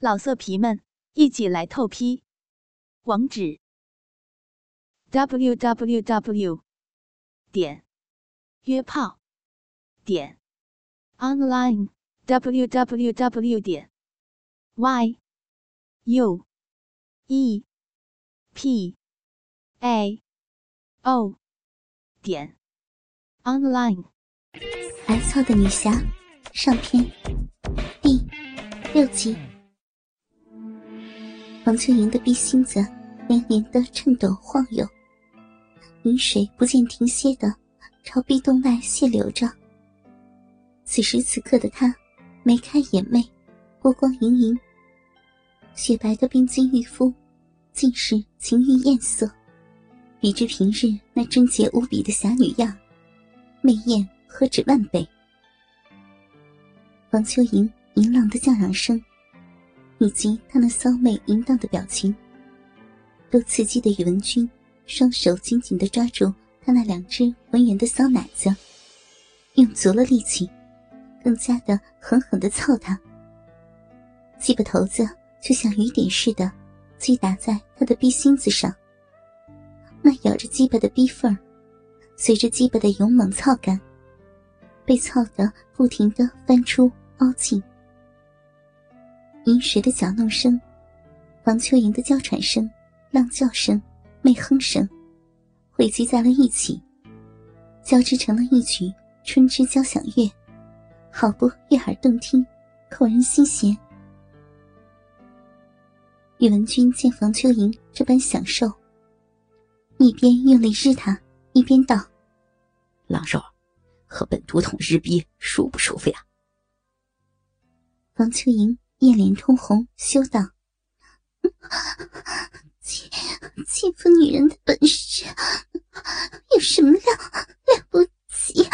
老色皮们，一起来透批！网址：w w w 点约炮点 online w w w 点 y u e p a o 点 online。挨操的女侠上篇第六集。王秋莹的逼心子连连的颤抖晃悠，饮水不见停歇的朝壁洞外泄流着。此时此刻的她眉开眼媚，波光盈盈，雪白的冰肌玉肤尽是情欲艳色，比之平日那贞洁无比的侠女样，媚艳何止万倍。王秋莹淫浪的叫嚷声。以及他那骚媚淫荡的表情，都刺激的宇文君双手紧紧的抓住他那两只浑圆的骚奶子，用足了力气，更加的狠狠的操他。鸡巴头子就像雨点似的击打在他的逼心子上，那咬着鸡巴的逼缝随着鸡巴的勇猛操干，被操得不停的翻出凹进。银石的搅弄声，王秋莹的娇喘声、浪叫声、媚哼声，汇集在了一起，交织成了一曲《春之交响乐》，好不悦耳动听，扣人心弦。宇文君见房秋莹这般享受，一边用力日他，一边道：“狼肉，和本都统日逼舒不舒服呀？”房秋莹。一脸通红，羞道：“欺欺负女人的本事有什么了了不起？”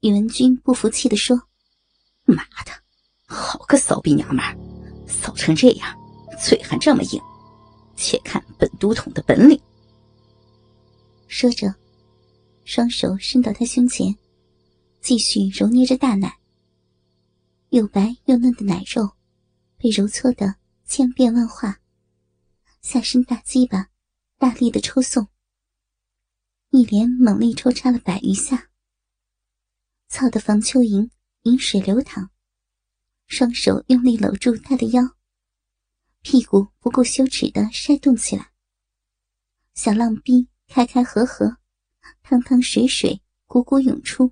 宇文君不服气的说：“妈的，好个骚逼娘们儿，骚成这样，嘴还这么硬，且看本都统的本领。”说着，双手伸到他胸前，继续揉捏着大奶。又白又嫩的奶肉，被揉搓的千变万化。下身大鸡巴大力的抽送，一连猛力抽插了百余下。操的房秋莹饮水流淌，双手用力搂住他的腰，屁股不顾羞耻的晒动起来。小浪逼开开合合，汤汤水水汩汩涌出，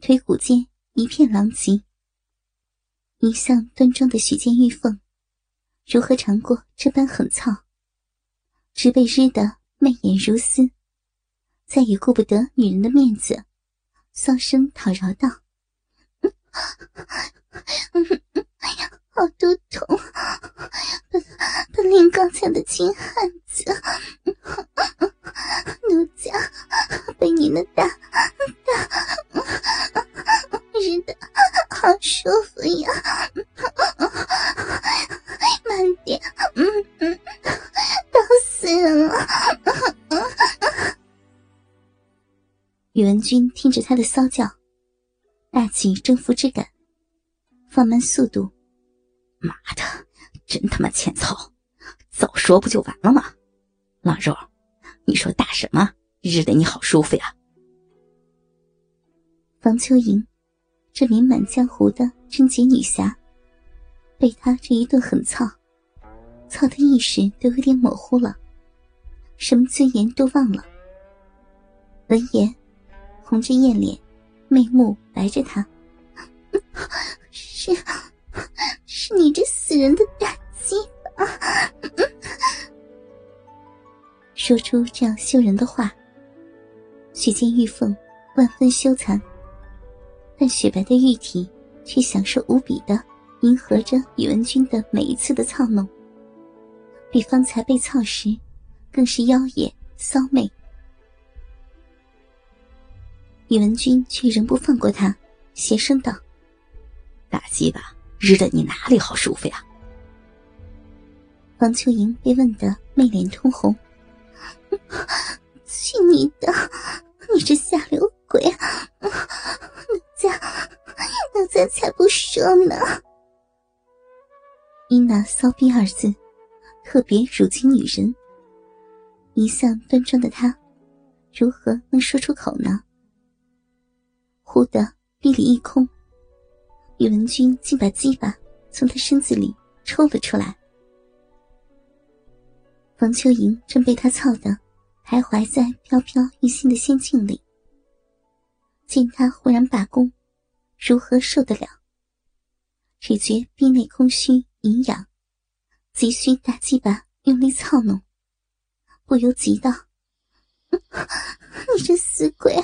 腿骨间一片狼藉。一向端庄的许见玉凤，如何尝过这般狠操？直被日得媚眼如丝，再也顾不得女人的面子，丧声讨饶道：“哎呀，好肚痛！本本领高强的金汉子，奴家被你们打打日的。”好舒服宇文君听着他的骚叫，大起征服之感，放慢速度。妈的，真他妈欠操！早说不就完了吗？老肉，你说打什么？日的你好舒服呀！房秋莹。这名满江湖的贞洁女侠，被他这一顿狠操，操的意识都有点模糊了，什么尊严都忘了。闻言，红着艳脸，媚目白着他，是，是你这死人的大鸡！说出这样羞人的话，许见玉凤万分羞惭。但雪白的玉体却享受无比的迎合着宇文君的每一次的操弄，比方才被操时更是妖冶骚媚。宇文君却仍不放过他，邪声道：“大鸡巴，日的你哪里好舒服呀？”王秋莹被问得媚脸通红，“ 去你的！你这下流鬼！”奴家奴家才不说呢。因那骚逼二字，特别辱及女人。一向端庄的她，如何能说出口呢？忽的臂里一空，宇文君竟把鸡巴从他身子里抽了出来。房秋莹正被他操的，徘徊在飘飘欲仙的仙境里。见他忽然罢工，如何受得了？只觉臂内空虚隐痒，急需大鸡巴用力操弄，不由急道：“这死鬼，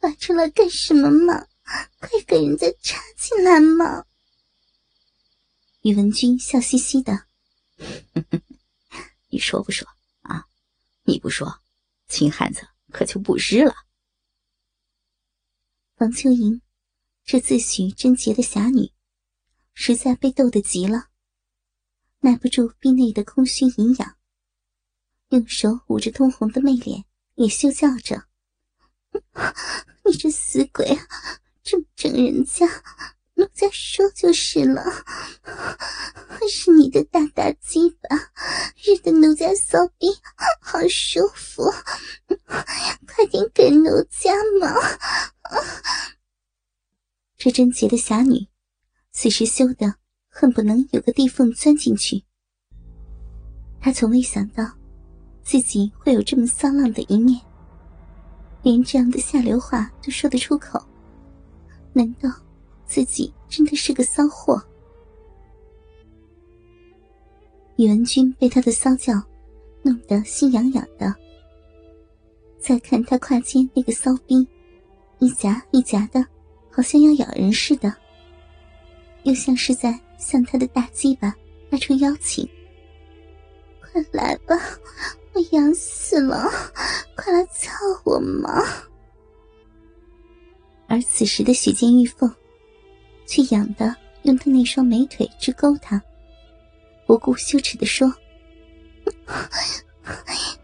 拔出来干什么嘛？快给人家插进来嘛！”宇文君笑嘻嘻的：“ 你说不说啊？你不说，秦汉子可就不知了。”王秋莹，这自诩贞洁的侠女，实在被逗得急了，耐不住壁内的空虚营养，用手捂着通红的媚脸，也羞叫着：“ 你这死鬼，这么整人家，奴家说就是了。是你的大大鸡巴，日的奴家骚逼好舒服，快点给奴家嘛！”这贞洁的侠女，此时羞得恨不能有个地缝钻进去。她从未想到，自己会有这么骚浪的一面，连这样的下流话都说得出口。难道自己真的是个骚货？宇文君被他的骚叫弄得心痒痒的，再看他胯间那个骚逼。一夹一夹的，好像要咬人似的，又像是在向他的大鸡巴发出邀请。快来吧，我痒死了，快来操我嘛！而此时的许见玉凤，却痒的用他那双美腿直勾他，不顾羞耻的说：“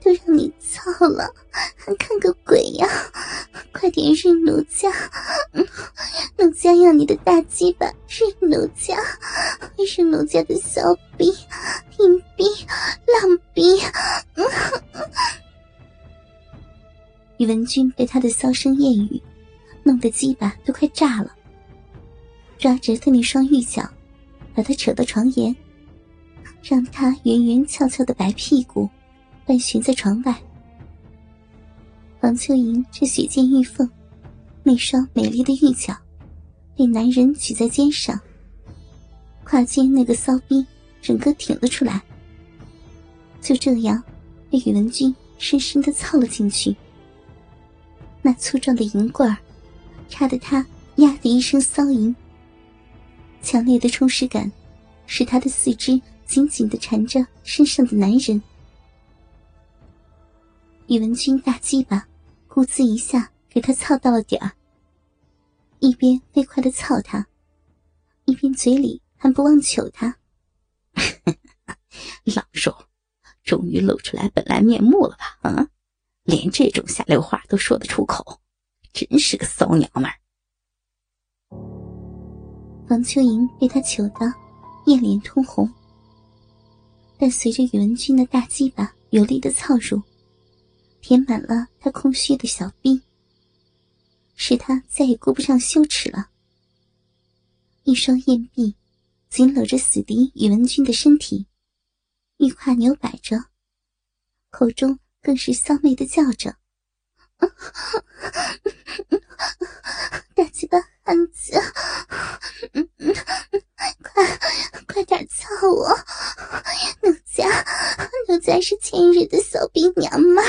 都让你操了，还看个鬼呀！”快点日奴家，奴家要你的大鸡巴是奴家，是奴家的小逼、硬逼、浪逼。宇文君被他的骚声艳语弄得鸡巴都快炸了，抓着他那双玉脚，把他扯到床沿，让他圆圆翘翘的白屁股半悬在床外。王秋莹这雪见玉凤，那双美丽的玉脚，被男人举在肩上，胯间那个骚逼整个挺了出来，就这样被宇文君深深的操了进去。那粗壮的银棍儿，插得他呀的一声骚吟。强烈的充实感，使他的四肢紧紧的缠着身上的男人。宇文君大鸡巴。噗呲一下，给他操到了点儿。一边飞快的操他，一边嘴里还不忘求他：“ 狼肉，终于露出来本来面目了吧？啊，连这种下流话都说得出口，真是个骚娘们儿。”王秋莹被他求得艳脸通红，但随着宇文君的大鸡巴有力的操入。填满了他空虚的小臂，使他再也顾不上羞耻了。一双艳臂紧搂着死敌宇文君的身体，玉胯扭摆着，口中更是骚媚的叫着：“大鸡巴汉子，快快点操我！奴家奴家是千日的骚逼娘们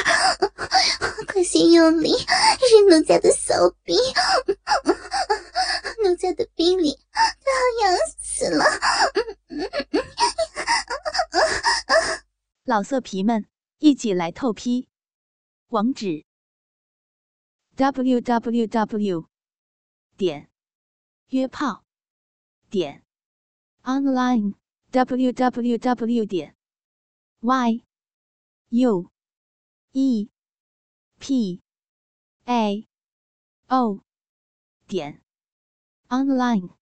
快些用力，是奴家的骚逼，奴家的逼里都要痒死了。老色皮们，一起来透批，网址：w w w. 点约炮点 online w w w. 点 y u e p a o 点 online。